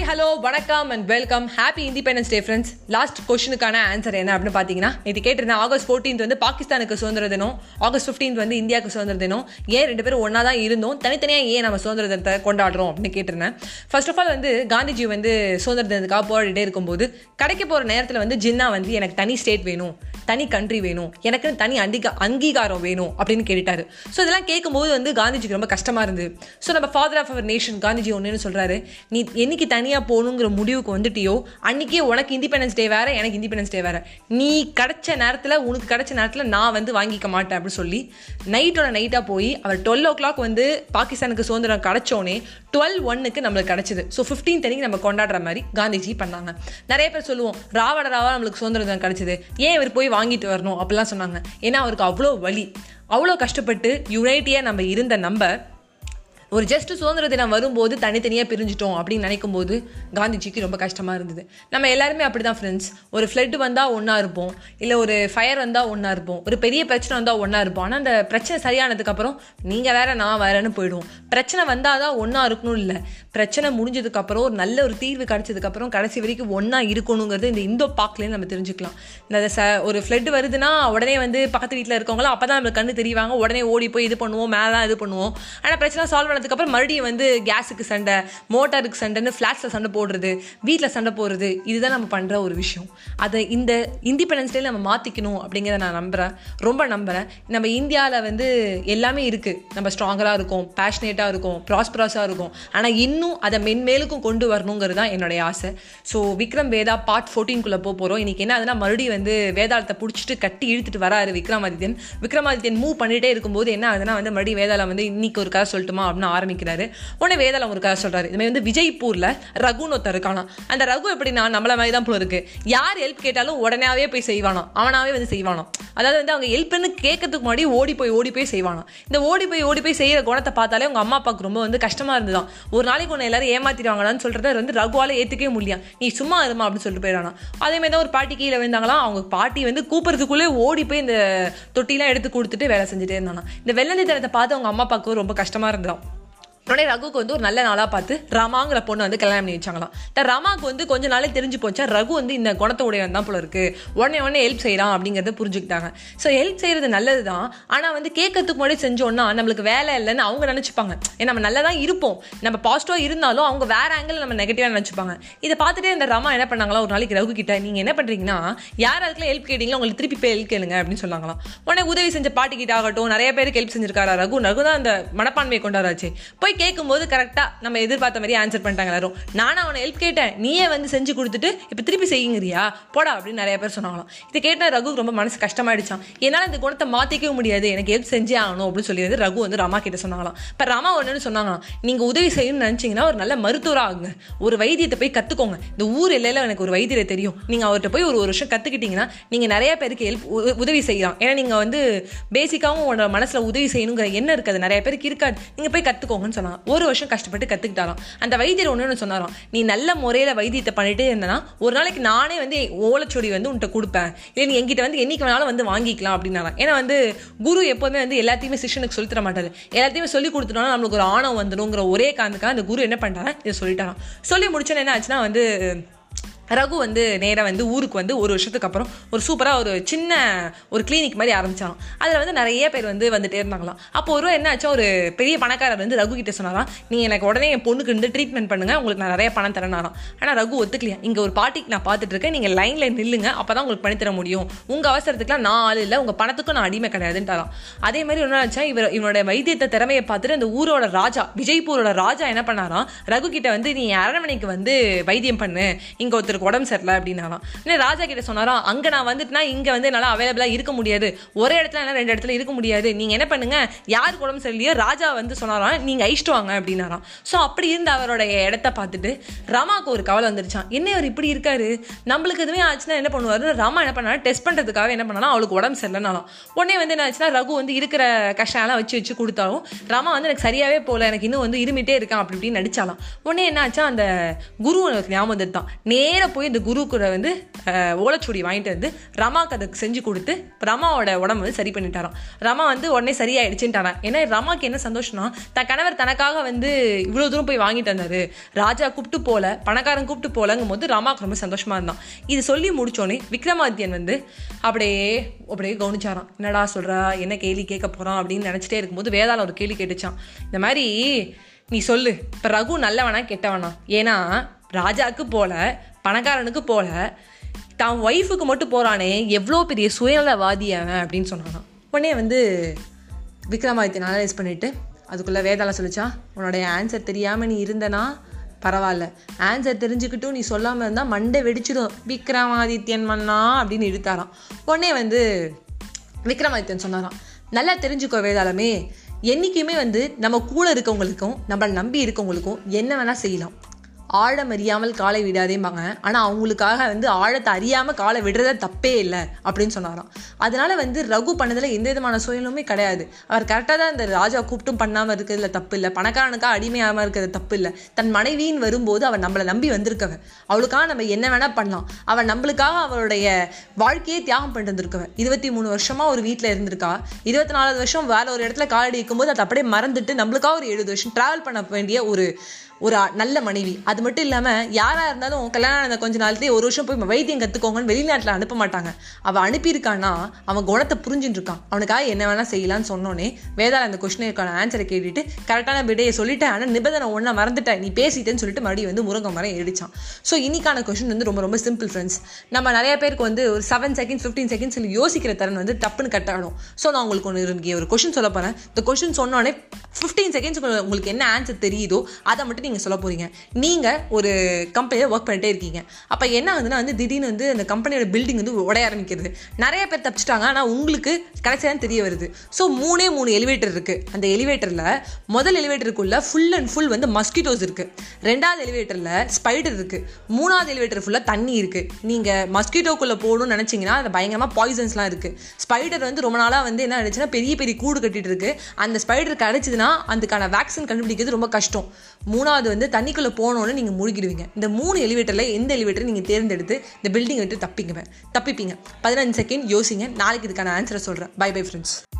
Hi hello வணக்கம் and welcome happy independence day friends last கொஷனுக்கான answer என்ன அப்படின்னு பார்த்தீங்கன்னா இது கேட்டிருந்தேன் ஆகஸ்ட் ஃபோர்டீன்த் வந்து பாகிஸ்தானுக்கு சுதந்திர தினம் ஆகஸ்ட் ஃபிஃப்டீன்த் வந்து இந்தியாவுக்கு சுதந்திர தினம். ஏன் ரெண்டு பேரும் ஒன்றா தான் இருந்தோம்? தனித்தனியாக ஏன் நம்ம சுதந்திர தினத்தை கொண்டாடுறோம் அப்படின்னு கேட்டிருந்தேன். ஃபர்ஸ்ட் ஆஃப் ஆல் வந்து காந்திஜி வந்து சுதந்திர தினத்துக்காக போராடிட்டே இருக்கும்போது கடைக்கு போகிற நேரத்தில் வந்து ஜின்னா வந்து எனக்கு தனி ஸ்டேட் வேணும் தனி கண்ட்ரி வேணும் எனக்கு தனி அண்டிகா அங்கீகாரம் வேணும் அப்படின்னு கேட்டாரு ஸோ இதெல்லாம் கேட்கும்போது வந்து காந்திஜிக்கு ரொம்ப கஷ்டமாக இருந்தது. ஸோ நம்ம father of our nation Gandhiji ஒன்றுன்னு சொல்கிறாரு நீ என்னைக்கு தனி தனியாக போகணுங்கிற முடிவுக்கு வந்துட்டியோ அன்றைக்கே உனக்கு இண்டிபெண்டன்ஸ் டே வேறு எனக்கு இண்டிபெண்டன்ஸ் டே வேறு. நீ கிடைச்ச நேரத்தில் உனக்கு கிடைச்ச நேரத்தில் நான் வந்து வாங்கிக்க மாட்டேன் அப்படின்னு சொல்லி நைட்டோட நைட்டாக போய் அவர் டுவெல் ஓ கிளாக் வந்து பாகிஸ்தானுக்கு சுதந்திரம் கிடச்சோன்னே டுவெல் ஒன்னுக்கு நம்மளுக்கு கிடச்சிது. ஸோ ஃபிஃப்டீன் அன்னைக்கு நம்ம கொண்டாடுற மாதிரி காந்திஜி பண்ணாங்க. நிறைய பேர் சொல்லுவோம் ராவட ராவா நம்மளுக்கு சுதந்திரம் கிடச்சிது. ஏன் இவர் போய் வாங்கிட்டு வரணும்? அப்படிலாம் சொன்னாங்க. ஏன்னா அவருக்கு அவ்வளோ வலி. அவ்வளோ கஷ்டப்பட்டு யுனைட்டியாக நம்ம இருந்த நம்ம ஒரு ஜஸ்ட் சுதந்திர தினம் வரும்போது தனித்தனியாக பிரிஞ்சிட்டோம் அப்படின்னு நினைக்கும் போது காந்திஜிக்கு ரொம்ப கஷ்டமாக இருந்தது. நம்ம எல்லாருமே அப்படி தான் ஃப்ரெண்ட்ஸ் ஒரு ஃப்ளட் வந்தால் ஒன்றா இருப்போம். இல்லை ஒரு ஃபயர் வந்தால் ஒன்றா இருப்போம். ஒரு பெரிய பிரச்சனை வந்தால் ஒன்றா இருப்போம். ஆனால் அந்த பிரச்சனை சரியானதுக்கப்புறம் நீங்கள் வேற நான் வேறன்னு போயிடுவோம். பிரச்சனை வந்தால் தான் ஒன்றா இருக்கணும் இல்லை பிரச்சனை முடிஞ்சதுக்கப்புறம் ஒரு நல்ல ஒரு தீர்வு கிடச்சதுக்கப்புறம் கடைசி வரைக்கும் ஒன்றா இருக்கணுங்கிறது இந்த இந்தோ பாக்லேருந்து நம்ம தெரிஞ்சுக்கலாம். இந்த ச ஒரு ஃப்ளட் வருதுன்னா உடனே வந்து பக்கத்து வீட்டில் இருக்கவங்களாம் அப்போ தான் நம்மளுக்கு கண்ணு தெரியவாங்க உடனே ஓடி போய் இது பண்ணுவோம் மேலே தான் இது பண்ணுவோம். ஆனால் பிரச்சனை சால்வ் ஆனதுக்கப்புறம் மறுபடியும் வந்து கேஸுக்கு சண்டை மோட்டாருக்கு சண்டைன்னு ஃப்ளாட்ஸில் சண்டை போடுறது வீட்டில் சண்டை போடுறது இதுதான் நம்ம பண்ணுற ஒரு விஷயம். அதை இந்த இண்டிபெண்டன்ஸ் டேல நம்ம மாற்றிக்கணும் அப்படிங்கிறத நான் நம்புகிறேன் ரொம்ப நம்புகிறேன் நம்ம இந்தியாவில் வந்து எல்லாமே இருக்குது நம்ம ஸ்ட்ராங்கராக இருக்கும் பேஷனேட்டாக இருக்கும் ப்ராஸ்பரஸாக இருக்கும். ஆனால் இன்னும் அதை மென்மேலுக்கும் கொண்டு வரணுங்கிறது தான் என்னுடைய ஆசை. ஸோ விக்ரம் வேதா பார்ட் ஃபோர்டீன்குள்ளே போக போகிறோம் இன்றைக்கி என்ன அதுனா மறுபடியும் வந்து வேதாளத்தை பிடிச்சிட்டு கட்டி இழுத்துட்டு வராரு விக்ரமாதித்யன். விக்ரமாதித்யன் மூவ் பண்ணிகிட்டே இருக்கும்போது என்ன ஆகுதுன்னா வந்து மறுபடியும் வேதாளம் வந்து இன்னைக்கு ஒரு கதை சொல்லட்டுமா அப்படின்னு ஆரம்பிக்கிறாரு. உடனே வேதாளம் ஒரு கதை சொல்கிறாரு இதுமாதிரி வந்து விஜய்பூரில் ரகுன்னு ஒருத்தர் இருக்கானா? அந்த ரகு எப்படின்னா நம்மள மாதிரி தான் போல இருக்கு. யார் ஹெல்ப் கேட்டாலும் உடனேவே போய் செய்வானோ? அவனாவே வந்து செய்வானோ? அதாவது வந்து அவங்க ஹெல்ப்னு கேட்கறதுக்கு முன்னாடி ஓடி போய் ஓடி போய் செய்வானோ? இந்த ஓடி போய் ஓடி போய் செய்கிற குணத்தை பார்த்தாலே அவங்க அம்மா அப்பாவுக்கு ரொம்ப வந்து கஷ்டமாக இருந்ததான். ஒரு நாளைக்கு உன்னை எல்லாரும் ஏமாத்திடுவாங்களான்னு சொல்கிறத வந்து ரகுவால ஏற்றுக்கவே முடியாது நீ சும்மா இருமா அப்படின்னு சொல்லிட்டு போயிடானா அதே மாதிரி தான் ஒரு பாட்டி கீழே விழுந்தாங்களாம் அவங்க பாட்டி வந்து கூப்பிட்றதுக்குள்ளே ஓடி போய் இந்த தொட்டிலாம் எடுத்து கொடுத்துட்டு வேலை செஞ்சுட்டே இருந்தானா. இந்த வெள்ளநித்தனத்தை பார்த்து அவங்க அம்மா அப்பாவுக்கு ரொம்ப கஷ்டமாக இருந்தான் உடனே ரகுக்கு வந்து ஒரு நல்ல நாளாக பார்த்து ரமாங்கிற பொண்ணு வந்து கல்யாணம் பண்ணி வச்சாங்களாம். இந்த ரமாக்கு வந்து கொஞ்ச நாளே தெரிஞ்சு போச்சா ரகு வந்து இந்த குணத்தை உடையவன் தான் போல இருக்கு. உடனே உடனே ஹெல்ப் செய்யலாம் அப்படிங்கிறத புரிஞ்சுக்கிட்டாங்க. ஸோ ஹெல்ப் செய்கிறது நல்லது தான் ஆனால் வந்து கேட்கறதுக்கு முன்னாடி செஞ்சோன்னா நம்மளுக்கு வேலை இல்லைன்னு அவங்க நினச்சிப்பாங்க. ஏன்னா நம்ம நல்லா தான் இருப்போம். நம்ம பாசிட்டிவாக இருந்தாலும் அவங்க வேற ஆங்கிள் நம்ம நெகட்டிவாக நினச்சிப்பாங்க. இதை பார்த்துட்டே இந்த ரமா என்ன பண்ணாங்களா? ஒரு நாளைக்கு ரகு கிட்ட நீங்கள் என்ன பண்ணுறீங்கன்னா யார் அதுக்குலாம் ஹெல்ப் கேட்டீங்களோ உங்களுக்கு திருப்பி போய் ஹெல்ப் கேளுங்க அப்படின்னு சொன்னாங்களாம். உடனே உதவி செஞ்ச பாட்டி கிட்ட ஆகட்டும் நிறைய பேருக்கு ஹெல்ப் செஞ்சிருக்காரா ரகு? ரகு தான் அந்த மனப்பான்மையை கொண்டாராச்சு. போய் கேட்கும்போது கரெக்டாக நம்ம எதிர்பார்த்த மாதிரி ஆன்சர் பண்ணிட்டாங்க எல்லாரும். நானும் அவனை ஹெல்ப் கேட்டேன். நீயே வந்து செஞ்சு கொடுத்துட்டு இப்போ திருப்பி செய்யுங்கிறியா? போடா அப்படின்னு நிறைய பேர் சொன்னாங்களாம். இதை கேட்டால் ரகு ரொம்ப மனசு கஷ்டமாயிடுச்சான் என்னால் இந்த குணத்தை மாற்றிக்கவே முடியாது. எனக்கு ஹெல்ப் செஞ்சே ஆகணும் அப்படின்னு சொல்லி வந்து ரகு வந்து ரமா கிட்ட சொன்னாங்களாம். இப்போ ரமா ஒன்றுன்னு சொன்னாங்களாம். நீங்கள் உதவி செய்யணும்னு நினச்சிங்கன்னா ஒரு நல்ல மருத்துவராக ஆகுங்க. ஒரு வைத்தியத்தை போய் கற்றுக்கோங்க இந்த ஊர் எல்லையில் எனக்கு ஒரு வைத்தியரை தெரியும். நீங்கள் அவர்கிட்ட போய் ஒரு ஒரு வருஷம் கற்றுக்கிட்டிங்கன்னா நீங்கள் நிறைய பேருக்கு ஹெல்ப் உதவி செய்யலாம். ஏன்னா நீங்கள் வந்து பேசிக்காகவும் உங்களோட மனசில் உதவி செய்யணுங்கிற எண்ணம் இருக்காது. நிறைய பேருக்கு இருக்காது. நீங்கள் போய் கற்றுக்கோங்கன்னு சொன்னாங்க ஒரு வருஷம் கஷ்டப்பட்டு கற்றுக்கிட்டாராம் அந்த வைத்தியர் ஒன்று சொன்னாராம். நீ நல்ல முறையில் வைத்தியத்தை பண்ணிட்டே இருந்தனா ஒரு நாளைக்கு நானே வந்து ஓலைச்சொடி வந்து உன்கிட்ட கொடுப்பேன். இல்லை நீ என்கிட்ட வந்து என்றைக்கு வேணாலும் வந்து வாங்கிக்கலாம் அப்படின்னாராம். ஏன்னா வந்து குரு எப்போதுமே வந்து எல்லாத்தையுமே சிஷ்யனுக்கு சொல்லித்தர மாட்டார். எல்லாத்தையுமே சொல்லி கொடுத்துட்டாலும் நம்மளுக்கு ஒரு ஆணவம் வந்துடுங்கிற ஒரே காரணத்துக்காக அந்த குரு என்ன பண்ணுறாங்க இதை சொல்லிட்டாராம். சொல்லி முடிச்சோன்னு என்ன ஆச்சுன்னா வந்து ரகு வந்து நேராக வந்து ஊருக்கு வந்து ஒரு வருஷத்துக்கு அப்புறம் ஒரு சூப்பராக ஒரு சின்ன ஒரு கிளினிக் மாதிரி ஆரம்பித்தாலும் அதில் வந்து நிறைய பேர் வந்து வந்துட்டே இருந்தாங்களாம். அப்போ ஒரு என்ன ஆச்சா ஒரு பெரிய பணக்காரர் வந்து ரகு கிட்ட சொன்னாராம் நீங்கள் எனக்கு உடனே என் பொண்ணுக்கு வந்து ட்ரீட்மெண்ட் பண்ணுங்க உங்களுக்கு நான் நிறைய பணம் தரேனாராம் ஆனால் ரகு ஒத்துக்கலையா இங்கே ஒரு பாட்டிக்கு நான் பார்த்துட்டு இருக்கேன் நீங்கள் லைனில் நில்லுங்க அப்போ தான் உங்களுக்கு பண்ணி தர முடியும். உங்கள் அவசரத்துக்குலாம் நான் ஆள் இல்லை உங்கள் பணத்துக்கும் நான் அடிமை கிடையாதுன்ட்டாராம். அதே மாதிரி என்ன ஆச்சா இவர் இவனோட வைத்தியத்தை திறமையை பார்த்துட்டு அந்த ஊரோட ராஜா விஜய்பூரோட ராஜா என்ன பண்ணாராம் ரகு கிட்ட வந்து நீ அரண்மனைக்கு வந்து வைத்தியம் பண்ணு இங்கே ஒருத்தர் எனக்கு உடம்பு சரியில்லை அப்படின்னாலாம் இன்னும் ராஜா கிட்ட சொன்னாராம் அங்கே நான் வந்துட்டுனா இங்கே வந்து என்னால் அவைலபிளாக இருக்க முடியாது. ஒரே இடத்துல என்னால் ரெண்டு இடத்துல இருக்க முடியாது. நீங்கள் என்ன பண்ணுங்க யாருக்கு உடம்பு சரியில்லையோ ராஜா வந்து சொன்னாராம் நீங்கள் அழிச்சிட்டு வாங்க அப்படின்னாராம் ஸோ அப்படி இருந்த அவருடைய இடத்த பார்த்துட்டு ரமாவுக்கு ஒரு கவலை வந்துருச்சான் என்ன அவர் இப்படி இருக்காரு? நம்மளுக்கு எதுவுமே ஆச்சுன்னா என்ன பண்ணுவார்? ராமா என்ன பண்ணாலும் டெஸ்ட் பண்ணுறதுக்காக என்ன பண்ணாலும் அவளுக்கு உடம்பு சரியில்லைனாலும். உடனே வந்து என்ன ஆச்சுன்னா ரகு வந்து இருக்கிற கஷ்டம்லாம் வச்சு வச்சு கொடுத்தாலும் ராமா வந்து எனக்கு சரியாகவே போகல. எனக்கு இன்னும் வந்து இருமிட்டே இருக்கான். அப்படி இப்படின்னு நடிச்சாலாம். உடனே என்ன ஆச்சா அந்த குரு எனக்கு ஞாபகம் வந்துட்டான். நேர நேராக போய் இந்த குரு கூட வந்து அஹ், வாங்கிட்டு வந்து ரமாக்கு அதை செஞ்சு கொடுத்து ரமாவோட உடம்பு வந்து சரி பண்ணிட்டாராம். ரமா வந்து உடனே சரியாயிடுச்சுட்டாராம் ஏன்னா ரமாக்கு என்ன சந்தோஷம்னா தன் கணவர் தனக்காக வந்து இவ்வளோ தூரம் போய் வாங்கிட்டு வந்தார். ராஜா கூப்பிட்டு போல பணக்காரன் கூப்பிட்டு போலங்கும் போது ராமாக்கு ரொம்ப சந்தோஷமாக இருந்தான். இது சொல்லி முடிச்சோடனே விக்ரமாதித்யன் வந்து அப்படியே அப்படியே கவனிச்சாராம். என்னடா சொல்கிறா என்ன கேள்வி கேட்க போகிறான் அப்படின்னு நினச்சிட்டே இருக்கும்போது வேதாள ஒரு கேள்வி கேட்டுச்சான் இந்த மாதிரி நீ சொல்லு. இப்போ ரகு நல்லவனா கெட்டவனா? ஏன்னா ராஜாவுக்கு போல பணக்காரனுக்கு போல தான் ஒய்ஃபுக்கு மட்டும் போகிறானே எவ்வளோ பெரிய சுயநலவாதி அவன் அப்படின்னு சொன்னானா உடனே வந்து விக்ரமாதித்யன் அனலைஸ் பண்ணிவிட்டு அதுக்குள்ளே வேதாளம் சொல்லிச்சா உன்னோடைய ஆன்சர் தெரியாமல் நீ இருந்தனா? பரவாயில்ல. ஆன்சர் தெரிஞ்சுக்கிட்டும் நீ சொல்லாமல் இருந்தால் மண்டை வெடிச்சிடும். விக்ரமாதித்யன் மன்னா? அப்படின்னு இழுத்தாராம். உடனே வந்து விக்ரமாதித்யன் சொன்னாராம் நல்லா தெரிஞ்சுக்கோ வேதாளமே என்றைக்குமே வந்து நம்ம கூட இருக்கவங்களுக்கும் நம்மளை நம்பி இருக்கவங்களுக்கும் என்ன வேணால் செய்யலாம். ஆழம் அறியாமல் காலை விடாதேம்பாங்க. ஆனால் அவங்களுக்காக வந்து ஆழத்தை அறியாமல் காலை விடுறத தப்பே இல்லை அப்படின்னு சொன்னாராம். அதனால வந்து ரகு பண்ணதில் எந்த விதமான சுயலுமே கிடையாது. அவர் கரெக்டாக தான் இந்த ராஜா கூப்பிட்டும் பண்ணாமல் இருக்கிறதுல தப்பு இல்லை. பணக்காரனுக்காக அடிமையாமல் இருக்கிறது தப்பு இல்லை. தன் மனைவின்னு வரும்போது அவன் நம்மளை நம்பி வந்திருக்கவ அவளுக்காக நம்ம என்ன வேணால் பண்ணலாம். அவன் நம்மளுக்காக அவளுடைய வாழ்க்கையே தியாகம் பண்ணிட்டு வந்திருக்கவ இருபத்தி மூணு வருஷமாக ஒரு வீட்டில் இருந்திருக்கா. இருபத்தி நாலாவது வருஷம் வேறு ஒரு இடத்துல காலடி வைக்கும்போது அதை அப்படியே மறந்துட்டு நம்மளுக்காக ஒரு எழுபது வருஷம் ட்ராவல் பண்ண வேண்டிய ஒரு ஒரு நல்ல மனைவி. அது மட்டும் இல்லாமல் யாராக இருந்தாலும் கல்யாணம் ஆன கொஞ்ச நாள்லயே ஒரு வருஷம் போய் வைத்தியம் கற்றுக்கோங்கன்னு வெளிநாட்டில் அனுப்ப மாட்டாங்க. அவன் அனுப்பியிருக்கான்னா அவன் குணத்தை புரிஞ்சுட்டுருக்கான் அவனுக்காக என்ன வேணால் செய்யலாம்னு சொன்னோன்னே வேதாள அந்த கொஸ்டினுக்கான ஆன்சரை கேட்டுட்டு கரெக்டான விடையை சொல்லிட்டேன். ஆனால் நிபந்தனை ஒன்றா மறந்துட்டேன். நீ பேசிட்டேன்னு சொல்லிட்டு மறுபடியும் வந்து முருங்கை மரம் ஏறிச்சான் ஸோ இன்னைக்கான கொஸ்டின் வந்து ரொம்ப ரொம்ப சிம்பிள் ஃப்ரெண்ட்ஸ் நம்ம நிறைய பேருக்கு வந்து ஒரு செவன் செகண்ட்ஸ் ஃபிஃப்டீன் செகண்ட்ஸ் யோசிக்கிற திறன் வந்து டப்புன்னு கட் ஸோ நான் உங்களுக்கு ஒன்று இங்கே ஒரு கொஷின் சொல்ல போகிறேன் இந்த கொஷின் சொன்னோடனே ஃபிஃப்டீன் செகண்ட்ஸ் உங்களுக்கு என்ன ஆன்சர் தெரியுதோ அதை மட்டும் நீங்கள் சொல்ல போகிறீங்க நீங்கள் ஒரு கம்பெனியில் ஒர்க் பண்ணிட்டே இருக்கீங்க. அப்போ என்ன ஆகுதுன்னா வந்து திடீர்னு வந்து அந்த கம்பெனியோட பில்டிங் வந்து உடைய ஆரம்பிக்கிறது. நிறைய பேர் தப்பிச்சிட்டாங்க. ஆனால் உங்களுக்கு கடைசியாக தான் தெரிய வருது. ஸோ மூணே மூணு எலிவேட்டர் இருக்குது அந்த எலிவேட்டரில் முதல் எலிவேட்டருக்குள்ள ஃபுல் அண்ட் ஃபுல் வந்து மஸ்கிட்டோஸ் இருக்குது ரெண்டாவது எலிவேட்டரில் ஸ்பைடர் இருக்குது மூணாவது எலிவேட்டர் ஃபுல்லாக தண்ணி இருக்குது நீங்கள் மஸ்கிட்டோக்குள்ளே போகணும்னு நினச்சிங்கன்னா அது பயங்கரமாக பாய்சன்ஸ்லாம் இருக்குது ஸ்பைடர் வந்து ரொம்ப நாளாக வந்து என்ன ஆயிடுச்சுன்னா பெரிய பெரிய கூடு கட்டிட்டு இருக்கு. அந்த ஸ்பைடர் கிடச்சிதுன்னா அதுக்கான வேக்சின் கண்டுபிடிக்கிறது ரொம்ப கஷ்டம். மூணாவது வந்து தண்ணிக்குள்ளே போனோன்னு நீங்கள் முழுகிடுவீங்க. இந்த மூணு எலிவேட்டரில் எந்த எலிவேட்டர் நீங்கள் தேர்ந்தெடுத்து இந்த பில்டிங் விட்டு தப்பிங்க. தப்பிப்பீங்க. பதினஞ்சு செகண்ட் யோசிங்க. நாளைக்கு இதுக்கான ஆன்சரை சொல்கிறேன் பை பை ஃப்ரெண்ட்ஸ்